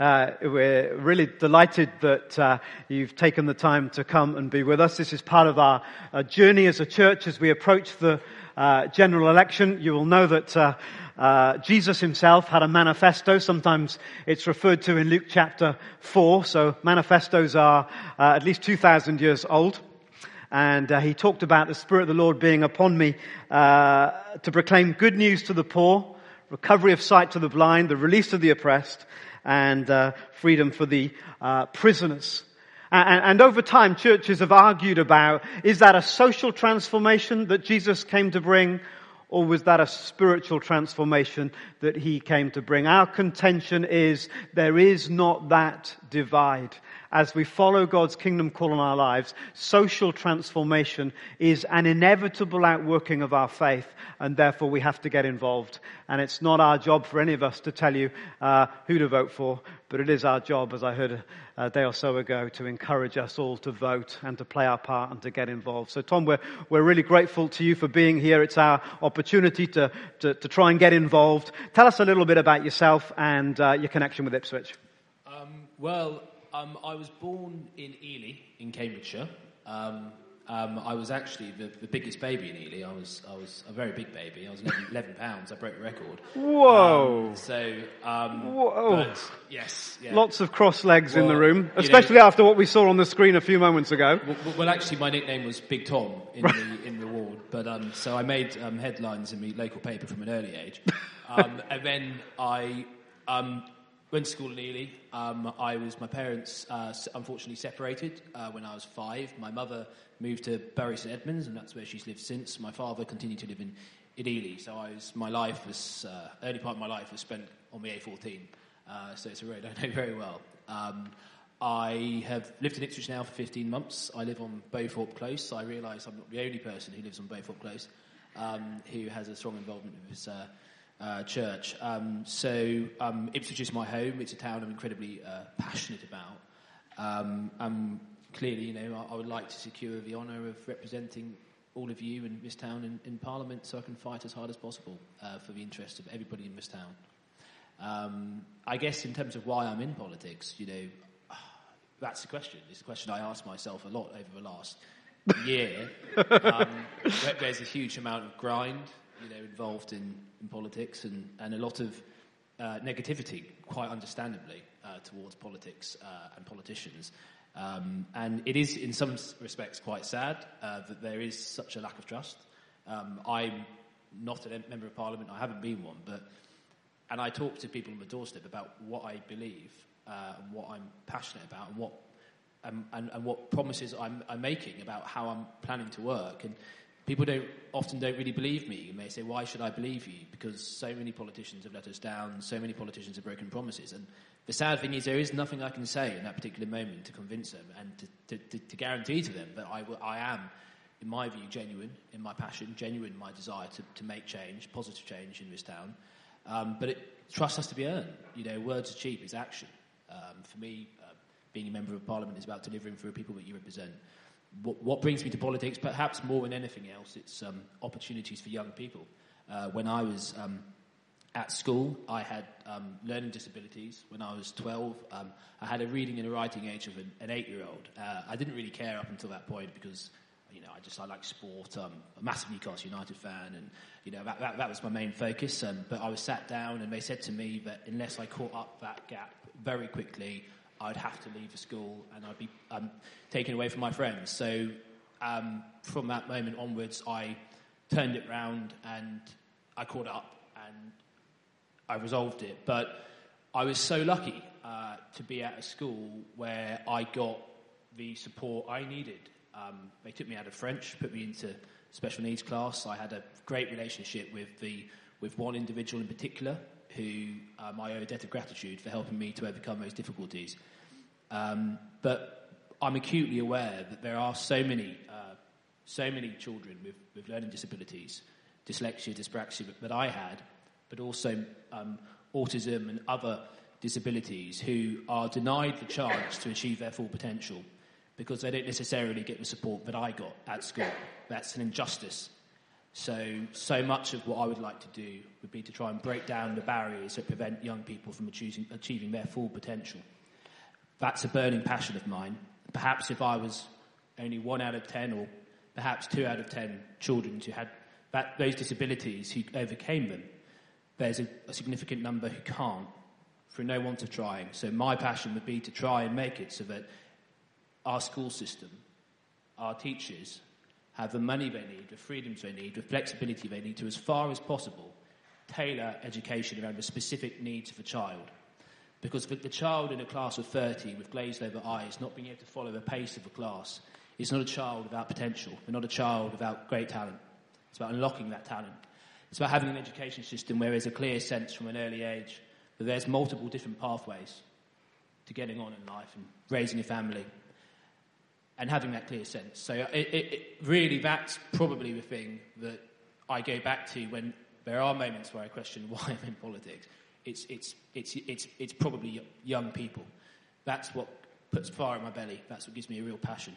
Uh, we're really delighted that uh, you've taken the time to come and be with us. This is part of our uh, journey as a church as we approach the uh, general election. You will know that uh, uh, Jesus himself had a manifesto. Sometimes it's referred to in Luke chapter 4. So manifestos are at least 2,000 years old and uh, he talked about the Spirit of the Lord being upon me uh, to proclaim good news to the poor, recovery of sight to the blind, the release of the oppressed, and uh, freedom for the uh, prisoners. And, and, over time, churches have argued about, is that a social transformation that Jesus came to bring, or was that a spiritual transformation that he came to bring? Our contention is there is not that divide as we follow God's kingdom call on our lives, social transformation is an inevitable outworking of our faith, and therefore we have to get involved. And it's not our job for any of us to tell you uh, who to vote for, but it is our job, as I heard a day or so ago, to encourage us all to vote and to play our part and to get involved. So, Tom, we're, we're really grateful to you for being here. It's our opportunity to, to, to try and get involved. Tell us a little bit about yourself and uh, your connection with Ipswich. Um, well, um, I was born in Ely, in Cambridgeshire. Um, um, I was actually the, the, biggest baby in Ely. I was I was a very big baby. I was 11, 11 pounds. I broke the record. Whoa! Um, so um, whoa! yes, yeah. Lots of cross legs well, in the room, especially know, after what we saw on the screen a few moments ago. Well, well actually, my nickname was Big Tom in the in the ward, but um, so I made headlines in the local paper from an early age, and then I went to school in Ely. Um, I was my parents uh, unfortunately separated uh, when I was five. My mother moved to Bury St Edmunds, and that's where she's lived since. My father continued to live in, in Ely. So I was my life was uh, early part of my life was spent on the A14. Uh, so it's a road I know very well. Um, I have lived in Ipswich now for 15 months. I live on Beauthorpe Close. I realise I'm not the only person who lives on Beauthorpe Close um, who has a strong involvement with his uh, church. Um, so um, Ipswich is my home. It's a town I'm incredibly uh, passionate about. Um, and clearly, you know, I, I, would like to secure the honour of representing all of you in this town in, in Parliament, so I can fight as hard as possible uh, for the interests of everybody in this town. Um, I guess in terms of why I'm in politics, you know, that's the question. It's a question I ask myself a lot over the last year. Um, there's a huge amount of grind you know, involved in, in politics and, and a lot of uh, negativity, quite understandably, uh, towards politics uh, and politicians. Um, and it is, in some respects, quite sad uh, that there is such a lack of trust. Um, I'm not a member of parliament, I haven't been one, but and I talk to people on the doorstep about what I believe uh, and what I'm passionate about and what um, and, and, what promises I'm, I'm, making about how I'm planning to work. And people don't often don't really believe me. And may say, "Why should I believe you?" Because so many politicians have let us down. So many politicians have broken promises. And the sad thing is, there is nothing I can say in that particular moment to convince them and to, to, to, to guarantee to them that I, I am, in my view, genuine in my passion, genuine in my desire to, to make change, positive change in this town. Um, but it, trust has to be earned. You know, words are cheap; it's action. Um, for me, uh, being a member of parliament is about delivering for the people that you represent what, what, brings me to politics, perhaps more than anything else, it's um, opportunities for young people. Uh, when I was um, at school, I had um, learning disabilities. When I was 12, um, I had a reading and a writing age of an, an eight year old. Uh, I didn't really care up until that point because you know, I just I like sport. A massive Newcastle United fan, and you know that, that, that was my main focus. Um, but I was sat down, and they said to me that unless I caught up that gap very quickly, I'd have to leave the school and I'd be um, taken away from my friends. So um, from that moment onwards, I turned it round and I caught up and I resolved it. But I was so lucky uh, to be at a school where I got the support I needed. Um, they took me out of French, put me into special needs class. I had a great relationship with the with one individual in particular who um, I owe a debt of gratitude for helping me to overcome those difficulties. Um, but I'm acutely aware that there are so many, uh, so many children with, with learning disabilities, dyslexia, dyspraxia that I had, but also um, autism and other disabilities who are denied the chance to achieve their full potential because they don't necessarily get the support that I got at school. That's an injustice So, so much of what I would like to do would be to try and break down the barriers that prevent young people from achieving, achieving their full potential. That's a burning passion of mine. Perhaps if I was only one out of ten, or perhaps two out of ten children who had that, those disabilities who overcame them, there's a, a significant number who can't through no want of trying. So my passion would be to try and make it so that our school system, our teachers, have the money they need, the freedoms they need, the flexibility they need to, as far as possible, tailor education around the specific needs of a child. Because the child in a class of 30 with glazed over eyes, not being able to follow the pace of a class, is not a child without potential. They're not a child without great talent. It's about unlocking that talent. It's about having an education system where there's a clear sense from an early age that there's multiple different pathways to getting on in life and raising a family and having that clear sense. So it, it, it, really, that's probably the thing that I go back to when there are moments where I question why I'm in politics. It's, it's, it's, it's, it's probably young people. That's what puts fire in my belly. That's what gives me a real passion.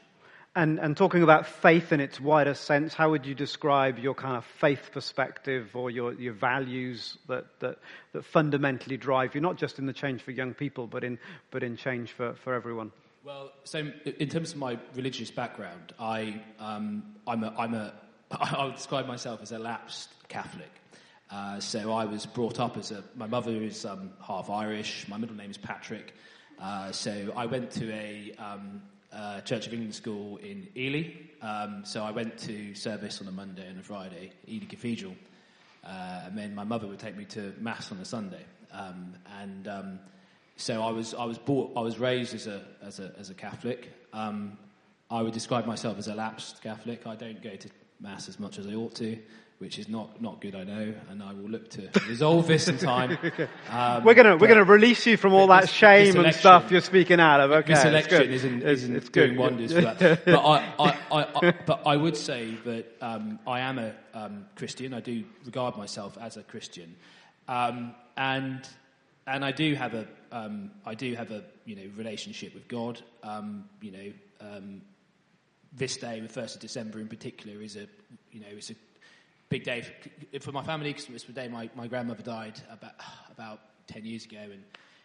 And, and talking about faith in its wider sense, how would you describe your kind of faith perspective or your, your values that, that, that fundamentally drive you, not just in the change for young people, but in, but in change for, for everyone? Well, so in terms of my religious background, I, um, I'm a, I'm a, I would describe myself as a lapsed Catholic. Uh, so I was brought up as a, my mother is um, half Irish, my middle name is Patrick. Uh, so I went to a um, uh, Church of England school in Ely. Um, so I went to service on a Monday and a Friday, Ely Cathedral. Uh, and then my mother would take me to Mass on a Sunday. Um, and um, so I was I was bought, I was raised as a as a as a Catholic. Um, I would describe myself as a lapsed Catholic. I don't go to mass as much as I ought to, which is not, not good, I know, and I will look to resolve this in time. Um, we're gonna we're gonna release you from all that this, shame this and stuff you're speaking out of. Okay, this election isn't, isn't it's, doing good. wonders for that. But I, I, I, I, but I would say that um, I am a um, Christian. I do regard myself as a Christian, um, and and I do have a um, I do have a you know relationship with God. Um, you know, um, this day, the first of December in particular, is a you know it's a big day for, for my family because it's the day my, my grandmother died about about ten years ago, and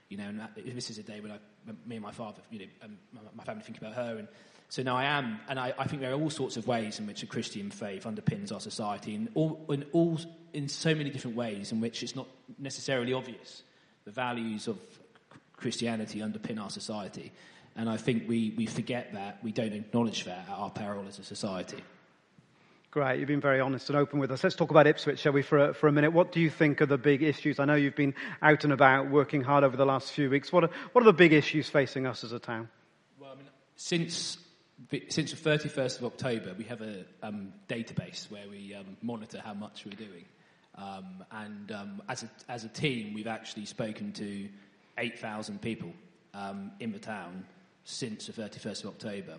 you know, and that, this is a day when I, me and my father, you know, my, my family think about her, and so now I am, and I, I, think there are all sorts of ways in which a Christian faith underpins our society, in all, in all in so many different ways in which it's not necessarily obvious the values of Christianity underpin our society. And I think we, we forget that, we don't acknowledge that at our peril as a society. Great, you've been very honest and open with us. Let's talk about Ipswich, shall we, for a, for a minute? What do you think are the big issues? I know you've been out and about working hard over the last few weeks. What are, what are the big issues facing us as a town? Well, I mean, since, since the 31st of October, we have a um, database where we um, monitor how much we're doing. Um, and um, as, a, as a team, we've actually spoken to 8,000 people um, in the town since the 31st of October.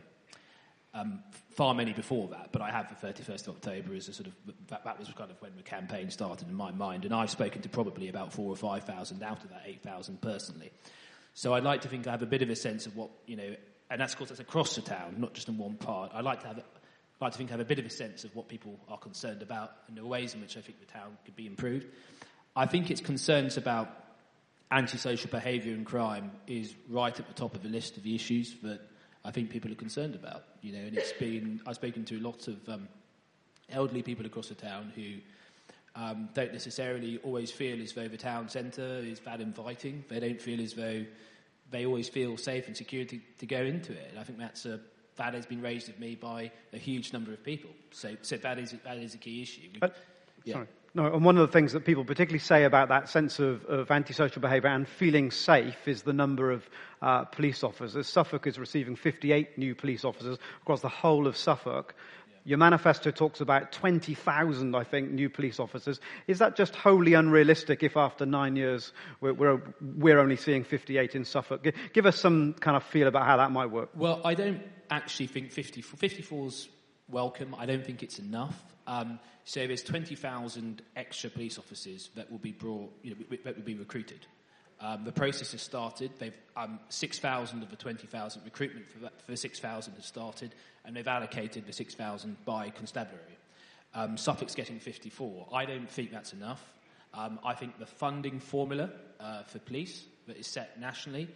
Um, far many before that, but I have the 31st of October as a sort of that, that, was kind of when the campaign started in my mind, and I've spoken to probably about four or five thousand out of that 8,000 personally. So I'd like to think I have a bit of a sense of what you know, and that's of course that's across the town, not just in one part. I'd like to have like to think I have a bit of a sense of what people are concerned about and the ways in which I think the town could be improved. I think its concerns about antisocial behaviour and crime is right at the top of the list of the issues that I think people are concerned about. You know, and it's been I've spoken to lots of um, elderly people across the town who um, don't necessarily always feel as though the town centre is that inviting. They don't feel as though they always feel safe and secure to, to go into it. And I think that's a that has been raised with me by a huge number of people. So, so that, is, that is a key issue. But, yeah. Sorry. No, and one of the things that people particularly say about that sense of, of antisocial behaviour and feeling safe is the number of uh, police officers. Suffolk is receiving 58 new police officers across the whole of Suffolk. Your manifesto talks about 20,000, I think, new police officers. Is that just wholly unrealistic if after nine years we're, we're, we're only seeing 58 in Suffolk? Give us some kind of feel about how that might work. Well, I don't actually think 54, 54 is welcome. I don't think it's enough. Um, so there's 20,000 extra police officers that will be brought, you know, that will be recruited. Um, the process has started. They've um, 6,000 of the 20,000 recruitment for, for 6,000 has started, and they've allocated the 6,000 by constabulary. Um, Suffolk's getting 54. I don't think that's enough. Um, I think the funding formula uh, for police that is set nationally,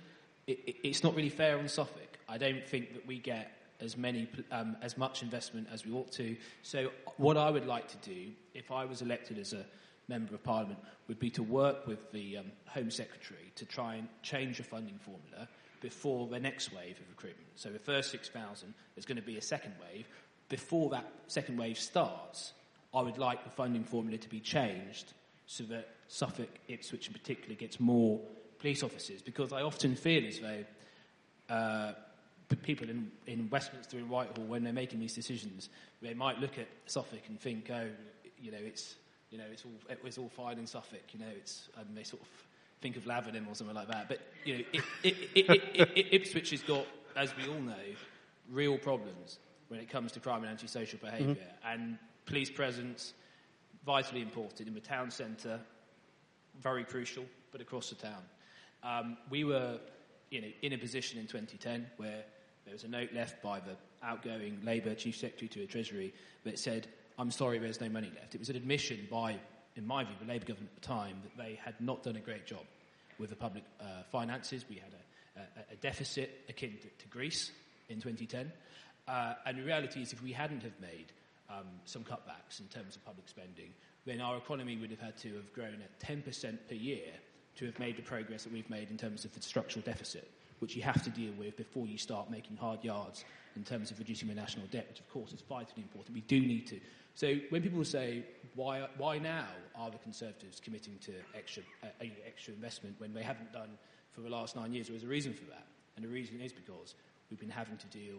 it, it, it's not really fair on Suffolk. I don't think that we get as many um, as much investment as we ought to. So, what I would like to do, if I was elected as a member of Parliament, would be to work with the um, Home Secretary to try and change the funding formula before the next wave of recruitment. So, the first 6,000, is going to be a second wave. Before that second wave starts, I would like the funding formula to be changed so that Suffolk, Ipswich in particular, gets more police officers because I often feel as though uh, people in, in Westminster and Whitehall, when they're making these decisions, they might look at Suffolk and think, oh, you know, it's, you know, it's all, it was all fine in Suffolk, you know, it's, and they sort of think of Lavenham or something like that. But, you know, it, it, it, Ipswich has got, as we all know, real problems when it comes to crime and antisocial behaviour. Mm-hmm. And police presence, vitally important in the town centre, very crucial, but across the town. Um, we were you know, in a position in 2010 where there was a note left by the outgoing Labour Chief Secretary to the Treasury that said, I'm sorry, there's no money left. It was an admission by, in my view, the Labour government at the time that they had not done a great job with the public uh, finances. We had a, a, a deficit akin to, to, Greece in 2010. Uh, and the reality is, if we hadn't have made um, some cutbacks in terms of public spending, then our economy would have had to have grown at 10% per year to have made the progress that we've made in terms of the structural deficit, which you have to deal with before you start making hard yards in terms of reducing the national debt, which of course is vitally important. We do need to. So when people say, why, why now are the Conservatives committing to extra, uh, extra investment when they haven't done for the last nine years? There is a reason for that. And the reason is because we've been having to deal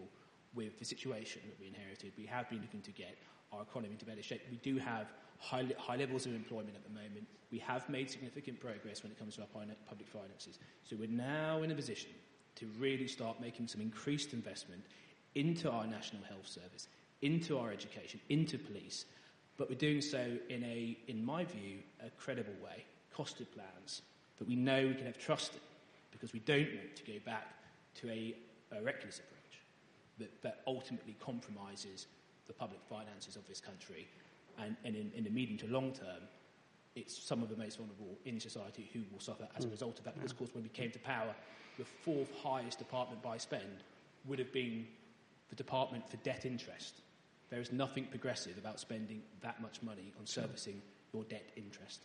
with the situation that we inherited. We have been looking to get our economy into better shape. We do have high, high levels of employment at the moment. We have made significant progress when it comes to our public finances. So we're now in a position to really start making some increased investment into our National Health Service, into our education, into police, but we're doing so in a, in my view, a credible way, costed plans that we know we can have trust in, because we don't want to go back to a, a reckless approach that, that ultimately compromises the public finances of this country and, and in, in, the medium to long term, it's some of the most vulnerable in society who will suffer as a hmm. result of that. Because, of course, when we came to power, the fourth highest department by spend would have been the Department for Debt Interest. There is nothing progressive about spending that much money on servicing your debt interest.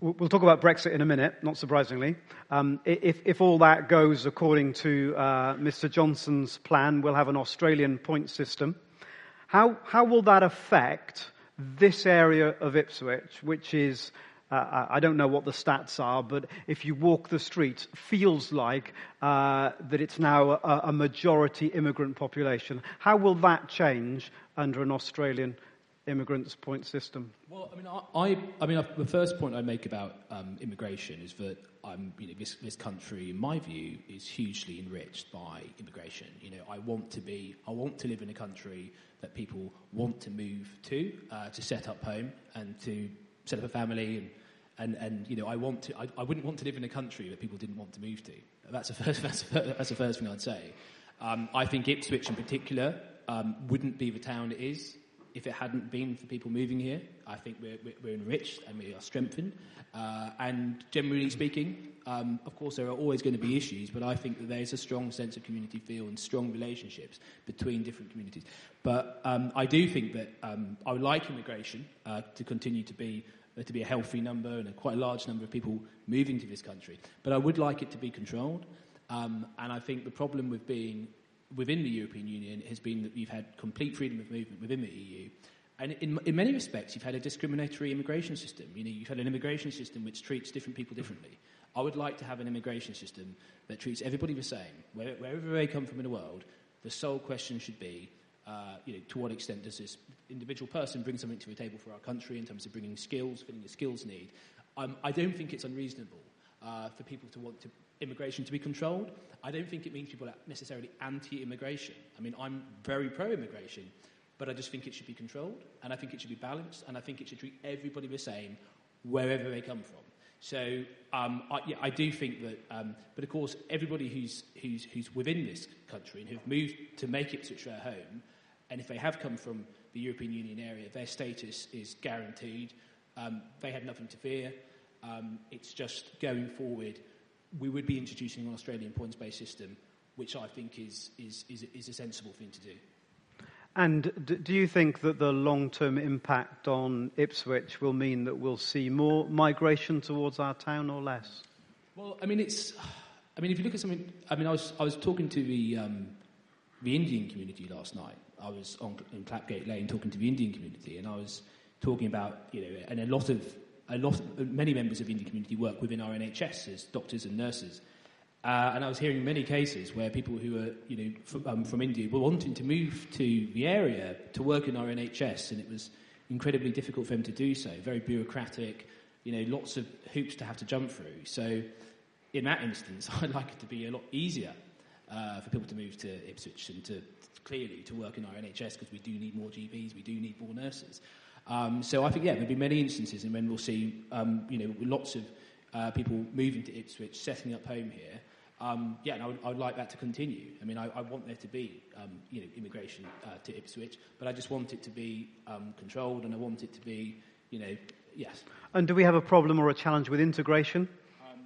We'll talk about Brexit in a minute, not surprisingly. Um, if, if, all that goes according to uh, Mr. Johnson's plan, we'll have an Australian point system. How, how will that affect this area of Ipswich, which is, uh, I don't know what the stats are, but if you walk the streets, feels like uh, that it's now a, a majority immigrant population. How will that change under an Australian immigrants point system? Well, I mean, I, I mean, the first point I make about um, immigration is that um, you know, this, this country, in my view, is hugely enriched by immigration. You know, I want to be, I want to live in a country that people want to move to, uh, to set up home and to set up a family and. And, and you know, I want to. I, I wouldn't want to live in a country that people didn't want to move to. That's the first. That's, that's the first thing I'd say. Um, I think Ipswich, in particular, um, wouldn't be the town it is if it hadn't been for people moving here, I think we're, we're enriched and we are strengthened. Uh, and generally speaking, um, of course, there are always going to be issues, but I think that there's a strong sense of community feel and strong relationships between different communities. But um, I do think that um, I would like immigration uh, to continue to be to be a healthy number and a quite a large number of people moving to this country. But I would like it to be controlled. Um, and I think the problem with being within the European Union has been that you've had complete freedom of movement within the EU. And in, in many respects, you've had a discriminatory immigration system. You know, you've had an immigration system which treats different people differently. I would like to have an immigration system that treats everybody the same, wherever they come from in the world. The sole question should be, uh, you know, to what extent does this individual person bring something to the table for our country in terms of bringing skills, filling the skills need? Um, I don't think it's unreasonable uh, for people to want to immigration to be controlled. I don't think it means people are necessarily anti immigration. I mean, I'm very pro immigration, but I just think it should be controlled, and I think it should be balanced, and I think it should treat everybody the same wherever they come from. So um, I, yeah, I, do think that, um, but of course, everybody who's, who's, who's within this country and who've moved to make it such their home, and if they have come from the European Union area. Their status is guaranteed. Um, they have nothing to fear. Um, it's just going forward, we would be introducing an Australian points-based system, which I think is, is, is, is a sensible thing to do. And do you think that the long-term impact on Ipswich will mean that we'll see more migration towards our town or less? Well, I mean, it's. I mean, if you look at something, I mean, I was I was talking to the um, the Indian community last night. I was on in Clapgate Lane talking to the Indian community, and I was talking about you know, and a lot of a lot many members of the Indian community work within our NHS as doctors and nurses. Uh, and I was hearing many cases where people who are, you know, from, um, from India were wanting to move to the area to work in our NHS, and it was incredibly difficult for them to do so. Very bureaucratic, you know, lots of hoops to have to jump through. So, in that instance, I'd like it to be a lot easier uh, for people to move to Ipswich and to clearly to work in our NHS because we do need more GPs, we do need more nurses. Um, so I think yeah, there'll be many instances, and then we'll see, um, you know, lots of uh, people moving to Ipswich, setting up home here. Um, yeah, and I would, I would, like that to continue. I mean, I, I want there to be, um, you know, immigration uh, to Ipswich, but I just want it to be um, controlled, and I want it to be, you know, yes. And do we have a problem or a challenge with integration? Um,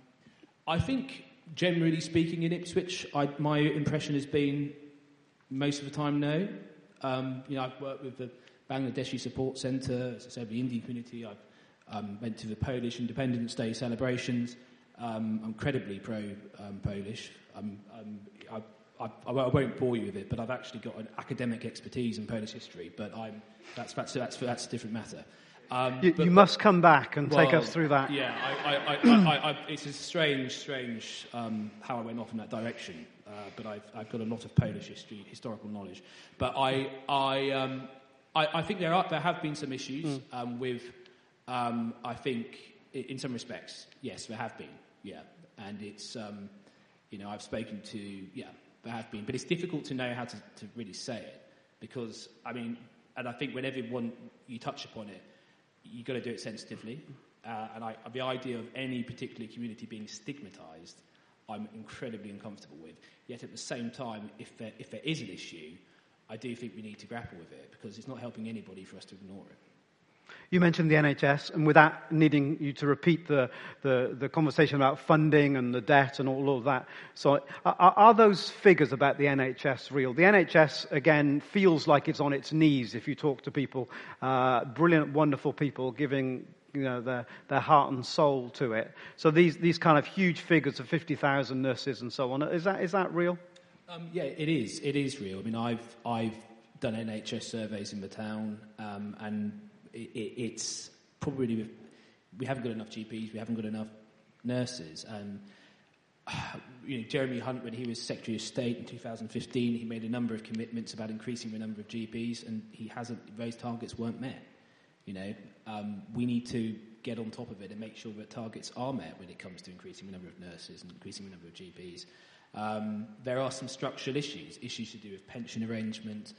I think, generally speaking, in Ipswich, I, my impression has been most of the time no. Um, you know, I've worked with the Bangladeshi Support Centre, as I said, the Indian community. I've um, went to the Polish Independence Day celebrations. Um, I'm incredibly pro-Polish. Um, I, I, I, won't bore you with it, but I've actually got an academic expertise in Polish history, but I'm, that's, that's, that's, that's a different matter. Um, you, but, you, must come back and well, take us through that. Yeah, I, I, it's a strange, strange um, how I went off in that direction. Uh, but I've, I've, got a lot of Polish history, historical knowledge. But I, I, um, I, think there are there have been some issues mm. with. Um, I think in some respects, yes, there have been. Yeah, and it's um, you know I've spoken to yeah there have been, but it's difficult to know how to, to really say it because I mean, and I think whenever one you touch upon it, you've got to do it sensitively. Uh, and I, the idea of any particular community being stigmatised, I'm incredibly uncomfortable with. Yet at the same time, if there, if there is an issue, I do think we need to grapple with it because it's not helping anybody for us to ignore it. You mentioned the NHS, and without needing you to repeat the, the, the conversation about funding and the debt and all of that, so are, are, those figures about the NHS real? The NHS, again, feels like it's on its knees if you talk to people, uh, brilliant, wonderful people giving you know, their, their heart and soul to it. So these, these kind of huge figures of 50,000 nurses and so on, is that, is that real? Um, yeah, it is. It is real. I mean, I've, I've done NHS surveys in the town, um, and it, it's probably we haven't got enough GPs, we haven't got enough nurses, and you know, Jeremy Hunt, when he was Secretary of State in 2015, he made a number of commitments about increasing the number of GPs, and he hasn't. Those targets weren't met. You know, um, we need to get on top of it and make sure that targets are met when it comes to increasing the number of nurses and increasing the number of GPs. Um, there are some structural issues, issues to do with pension arrangement,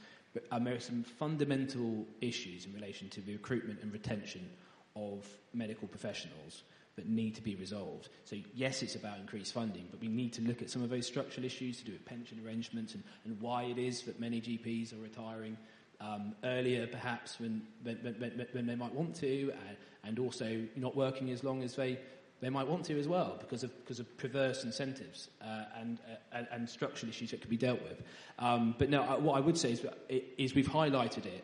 um, there are some fundamental issues in relation to the recruitment and retention of medical professionals that need to be resolved. So, yes, it's about increased funding, but we need to look at some of those structural issues to do with pension arrangements and, and why it is that many GPs are retiring um, earlier, perhaps, when, when, when, when, they might want to, and, and also not working as long as they they might want to as well because of, because of perverse incentives uh, and, uh, and, structural issues that could be dealt with. Um, but no, uh, what I would say is, is we've highlighted it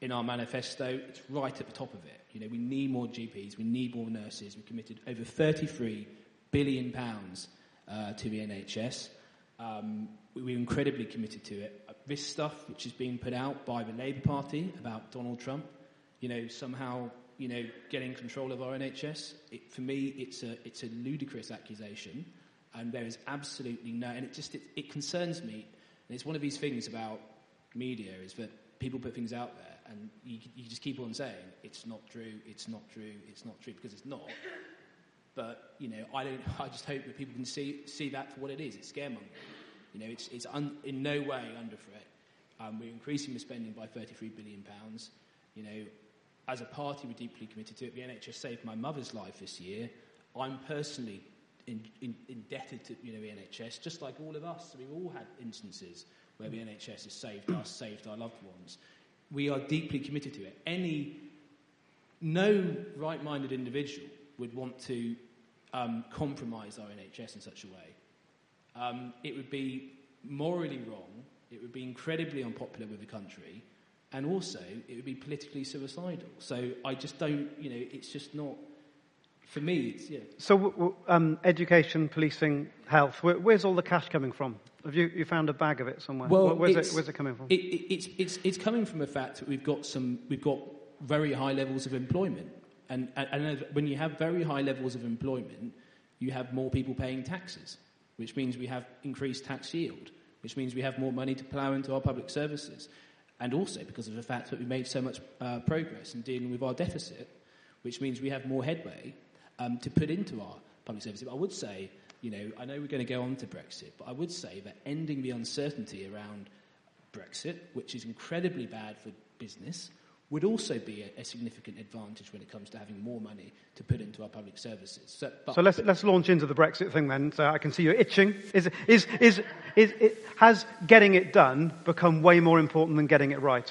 in our manifesto. It's right at the top of it. You know, we need more GPs, we need more nurses. We committed over 33 billion pounds uh, to the NHS. Um, we, we're incredibly committed to it. Uh, this stuff, which is being put out by the Labour Party about Donald Trump, you know, somehow you know, getting control of our NHS. It, for me, it's a, it's a ludicrous accusation, and there is absolutely no, and it just, it, it concerns me. And it's one of these things about media is that people put things out there, and you, you just keep on saying, it's not true, it's not true, it's not true, because it's not. But, you know, I, don't, I just hope that people can see, see that for what it is. It's scaremongering. You know, it's, it's un, in no way under threat. Um, we're increasing the spending by £33 billion. You know, as a party, we're deeply committed to it. The NHS saved my mother's life this year. I'm personally in, in, indebted to you know, the NHS, just like all of us. We've all had instances where the NHS has saved us, saved our loved ones. we are deeply committed to it. Any, no right-minded individual would want to um, compromise our NHS in such a way. Um, it would be morally wrong. It would be incredibly unpopular with the country, and also it would be politically suicidal. So I just don't, you know, it's just not. For me, it's yeah. So, um, education, policing, health. Where, where's all the cash coming from? Have you, you found a bag of it somewhere? Well, where's it, where's it coming from? It, it, it's, it's, it's coming from the fact that we've got some, we've got very high levels of employment, and, and, when you have very high levels of employment, you have more people paying taxes, which means we have increased tax yield, which means we have more money to plough into our public services, and also because of the fact that we made so much uh, progress in dealing with our deficit, which means we have more headway um, to put into our public services. But I would say, you know, I know we're going to go on to Brexit, but I would say that ending the uncertainty around Brexit, which is incredibly bad for business, would also be a, a, significant advantage when it comes to having more money to put into our public services. So, but, so let's, let's launch into the Brexit thing then. So I can see you're itching. Is, is, is, is, it, has getting it done become way more important than getting it right?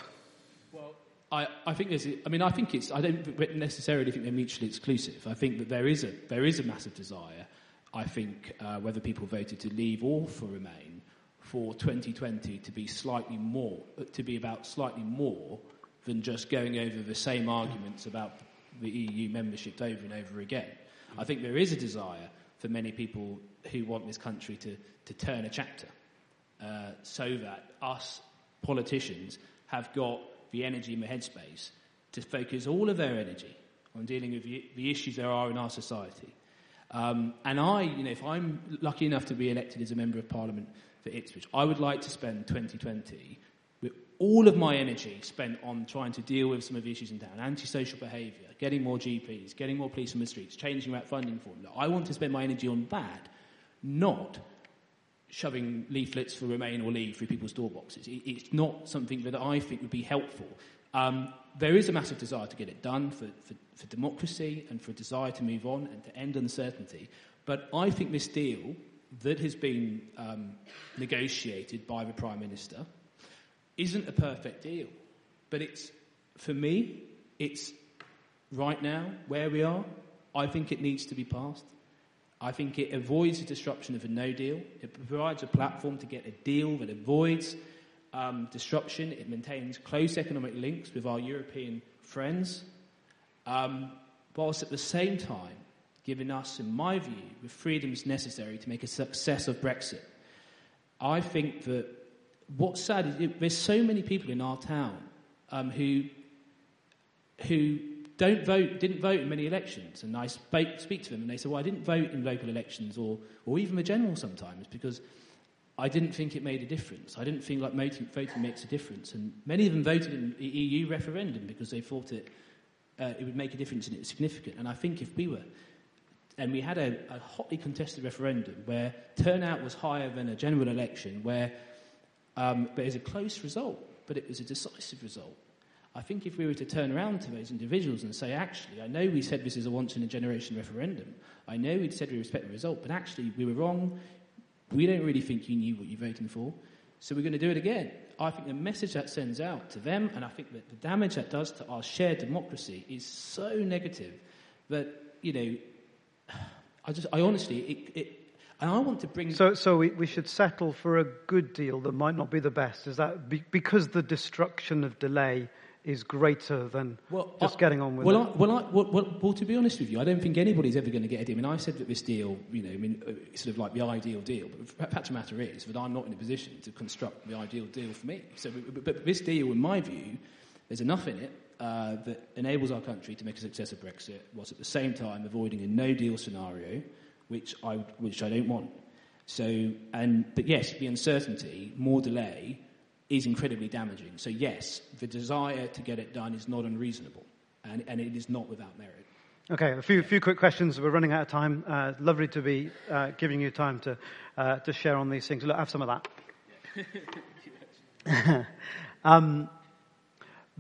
Well, I, I think there's, I mean, I think it's, I don't necessarily think they're mutually exclusive. I think that there is a, there is a massive desire, I think, uh, whether people voted to leave or for remain, for 2020 to be slightly more, to be about slightly more than just going over the same arguments about the EU membership over and over again. I think there is a desire for many people who want this country to, to turn a chapter uh, so that us politicians have got the energy and the headspace to focus all of their energy on dealing with the, the issues there are in our society. Um, and I, you know, if I'm lucky enough to be elected as a member of parliament for Ipswich, I would like to spend 2020 all of my energy spent on trying to deal with some of the issues in town antisocial behaviour, getting more GPs, getting more police on the streets, changing that funding formula. I want to spend my energy on that, not shoving leaflets for Remain or Leave through people's door boxes. It's not something that I think would be helpful. Um, there is a massive desire to get it done for, for, for democracy and for a desire to move on and to end uncertainty. But I think this deal that has been um, negotiated by the Prime Minister isn't a perfect deal. But it's, for me, it's right now, where we are, I think it needs to be passed. I think it avoids the disruption of a no deal. It provides a platform to get a deal that avoids um, disruption. It maintains close economic links with our European friends, um, whilst at the same time giving us, in my view, the freedoms necessary to make a success of Brexit. I think that what's sad is it, there's so many people in our town um, who who don't vote, didn't vote in many elections, and I speak, speak to them, and they say, "Well, I didn't vote in local elections, or or even the general sometimes because." I didn't think it made a difference. I didn't think like voting, voting makes a difference. And many of them voted in the EU referendum because they thought it, uh, it would make a difference and it was significant. And I think if we were, and we had a, a hotly contested referendum where turnout was higher than a general election, where um, but it was a close result, but it was a decisive result. I think if we were to turn around to those individuals and say, actually, I know we said this is a once in a generation referendum, I know we said we respect the result, but actually we were wrong. We don't really think you knew what you're voting for, so we're going to do it again. I think the message that sends out to them, and I think that the damage that does to our shared democracy is so negative that, you know, I just, I honestly, it, it and I want to bring. So, so we, we should settle for a good deal that might not be the best. Is that be, because the destruction of delay is greater than well, just I, getting on with well, it? I, well, I, well, well, well, to be honest with you, I don't think anybody's ever going to get a deal. I mean, I said that this deal, you know, I mean, it's uh, sort of like the ideal deal. But the fact of the matter is that I'm not in a position to construct the ideal deal for me. So, but, but this deal, in my view, there's enough in it uh, that enables our country to make a success of Brexit, whilst at the same time avoiding a no-deal scenario which I, which I don't want. So, and, but yes, the uncertainty, more delay, is incredibly damaging. So, yes, the desire to get it done is not unreasonable, and, and it is not without merit. Okay, a few, few quick questions. We're running out of time. Uh, lovely to be uh, giving you time to, uh, to share on these things. Look, have some of that. um,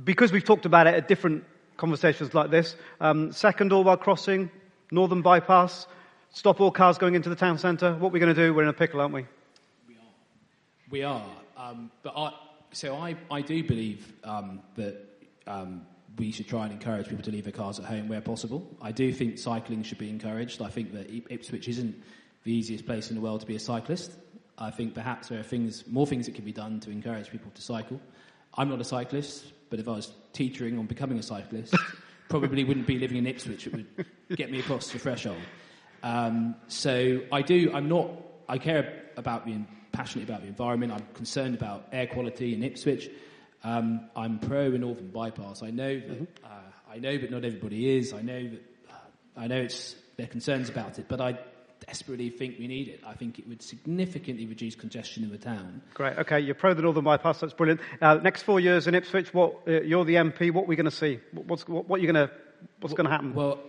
because we've talked about it at different conversations like this, um, second Orwell crossing, northern bypass, Stop all cars going into the town centre. What are we going to do? We're in a pickle, aren't we? We are. We are. Um, but I, so I, I do believe um, that um, we should try and encourage people to leave their cars at home where possible. I do think cycling should be encouraged. I think that Ipswich isn't the easiest place in the world to be a cyclist. I think perhaps there are things, more things that can be done to encourage people to cycle. I'm not a cyclist, but if I was teetering on becoming a cyclist, probably wouldn't be living in Ipswich. It would get me across the threshold. Um, so I do. I'm not. I care about being passionate about the environment. I'm concerned about air quality in Ipswich. Um, I'm pro a northern bypass. I know that. Mm-hmm. Uh, I know that not everybody is. I know that. Uh, I know it's their concerns about it, but I desperately think we need it. I think it would significantly reduce congestion in the town. Great. Okay, you're pro the Northern Bypass. That's brilliant. Uh, next four years in Ipswich, what uh, you're the MP. What are we going to see? What's what, what are you going to what's going to happen? Well,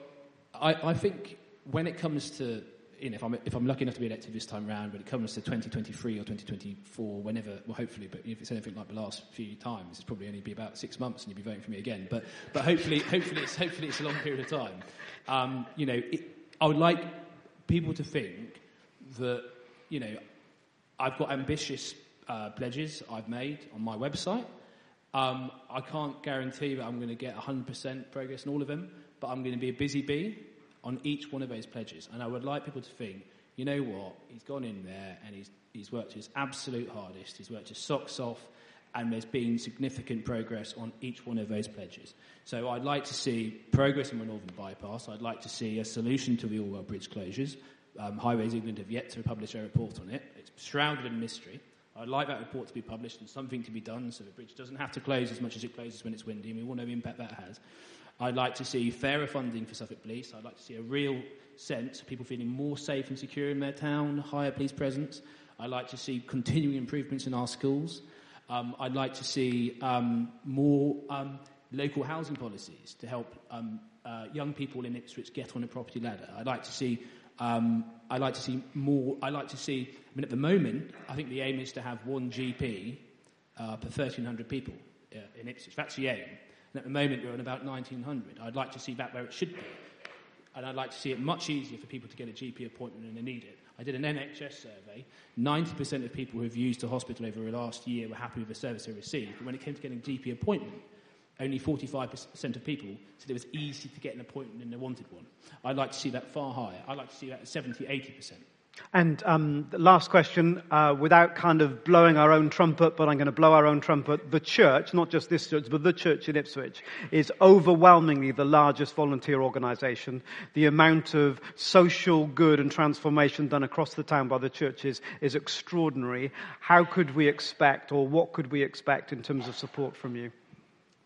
I, I think when it comes to you know, if I'm, if I'm lucky enough to be elected this time round, when it comes to 2023 or 2024, whenever, well, hopefully, but if it's anything like the last few times, it's probably only be about six months and you'll be voting for me again. But, but hopefully, hopefully, it's, hopefully it's a long period of time. Um, you know, it, I would like people to think that, you know, I've got ambitious uh, pledges I've made on my website. Um, I can't guarantee that I'm going to get 100% progress in all of them, but I'm going to be a busy bee on each one of those pledges. And I would like people to think, you know what, he's gone in there and he's, he's worked his absolute hardest, he's worked his socks off, and there's been significant progress on each one of those pledges. So I'd like to see progress in the Northern Bypass. I'd like to see a solution to the Orwell Bridge closures. Um, Highways England have yet to publish a report on it. It's shrouded in mystery. I'd like that report to be published and something to be done so the bridge doesn't have to close as much as it closes when it's windy, and we all know the impact that has. I'd like to see fairer funding for Suffolk Police. I'd like to see a real sense of people feeling more safe and secure in their town, higher police presence. I'd like to see continuing improvements in our schools. Um, I'd like to see um, more um, local housing policies to help um, uh, young people in Ipswich get on a property ladder. I'd like to see. Um, I'd like to see more. I'd like to see. I mean, at the moment, I think the aim is to have one GP uh, per 1,300 people uh, in Ipswich. That's the aim. And at the moment, we're on about 1,900. I'd like to see that where it should be. And I'd like to see it much easier for people to get a GP appointment when they need it. I did an NHS survey. 90% of people who have used a hospital over the last year were happy with the service they received. But when it came to getting a GP appointment, only 45% of people said it was easy to get an appointment and they wanted one. I'd like to see that far higher. I'd like to see that at 70, 80%. And um, last question, uh, without kind of blowing our own trumpet, but I'm going to blow our own trumpet. The church, not just this church, but the church in Ipswich, is overwhelmingly the largest volunteer organisation. The amount of social good and transformation done across the town by the churches is extraordinary. How could we expect, or what could we expect in terms of support from you?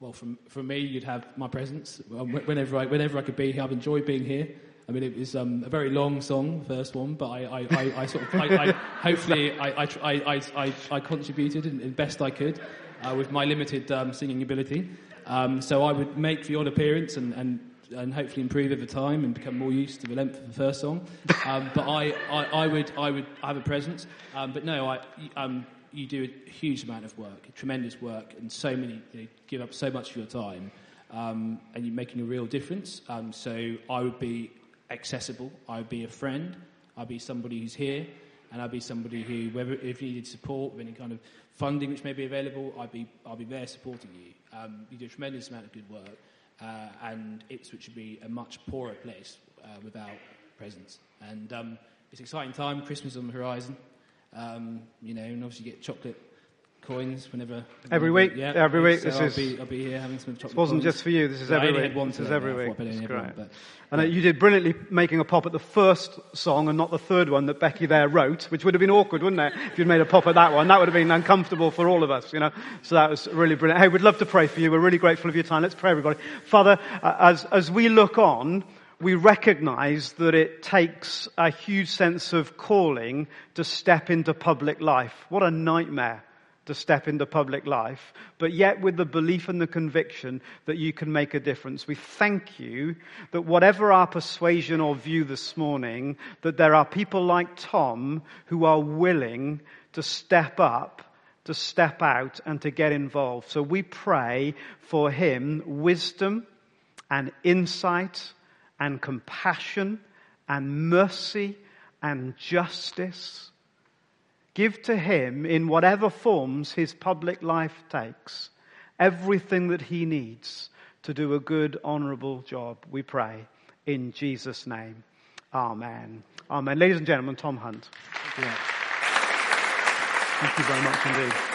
Well, from, from me, you'd have my presence whenever I, whenever I could be here. I've enjoyed being here. I mean, it was um, a very long song, first one, but I, I, I, I sort of, I, hopefully, I, I, I, I, contributed in, in best I could uh, with my limited um, singing ability. Um, so I would make the odd appearance and, and, and hopefully improve over time and become more used to the length of the first song. Um, but I, I, I, would, I would have a presence. Um, but no, I, um, you do a huge amount of work, tremendous work, and so many, you know, give up so much of your time. Um, and you're making a real difference. Um, so I would be accessible. I'd be a friend. I'd be somebody who's here, and I'd be somebody who, whether if you needed support with any kind of funding which may be available, I'd be I'll be there supporting you. Um, you do a tremendous amount of good work, uh, and Ipswich would be a much poorer place uh, without presence. And um, it's an exciting time. Christmas on the horizon. Um, you know, and obviously you get chocolate coins whenever. Every week, yeah, every week. So this I'll is. Be, I'll be here having some chocolate. This wasn't coins. just for you. This is every week. This is every week. Great. But, and uh, you did brilliantly making a pop at the first song and not the third one that Becky there wrote, which would have been awkward, wouldn't it? If you'd made a pop at that one, that would have been uncomfortable for all of us, you know. So that was really brilliant. Hey, we'd love to pray for you. We're really grateful of your time. Let's pray, everybody. Father, uh, as as we look on we recognize that it takes a huge sense of calling to step into public life. What a nightmare to step into public life, but yet with the belief and the conviction that you can make a difference. We thank you that whatever our persuasion or view this morning, that there are people like Tom who are willing to step up to step out and to get involved. So we pray for him wisdom and insight and compassion and mercy and justice Give to him, in whatever forms his public life takes, everything that he needs to do a good, honorable job, we pray. In Jesus' name. Amen. Amen. Ladies and gentlemen, Tom Hunt. Thank you, Thank you very much indeed.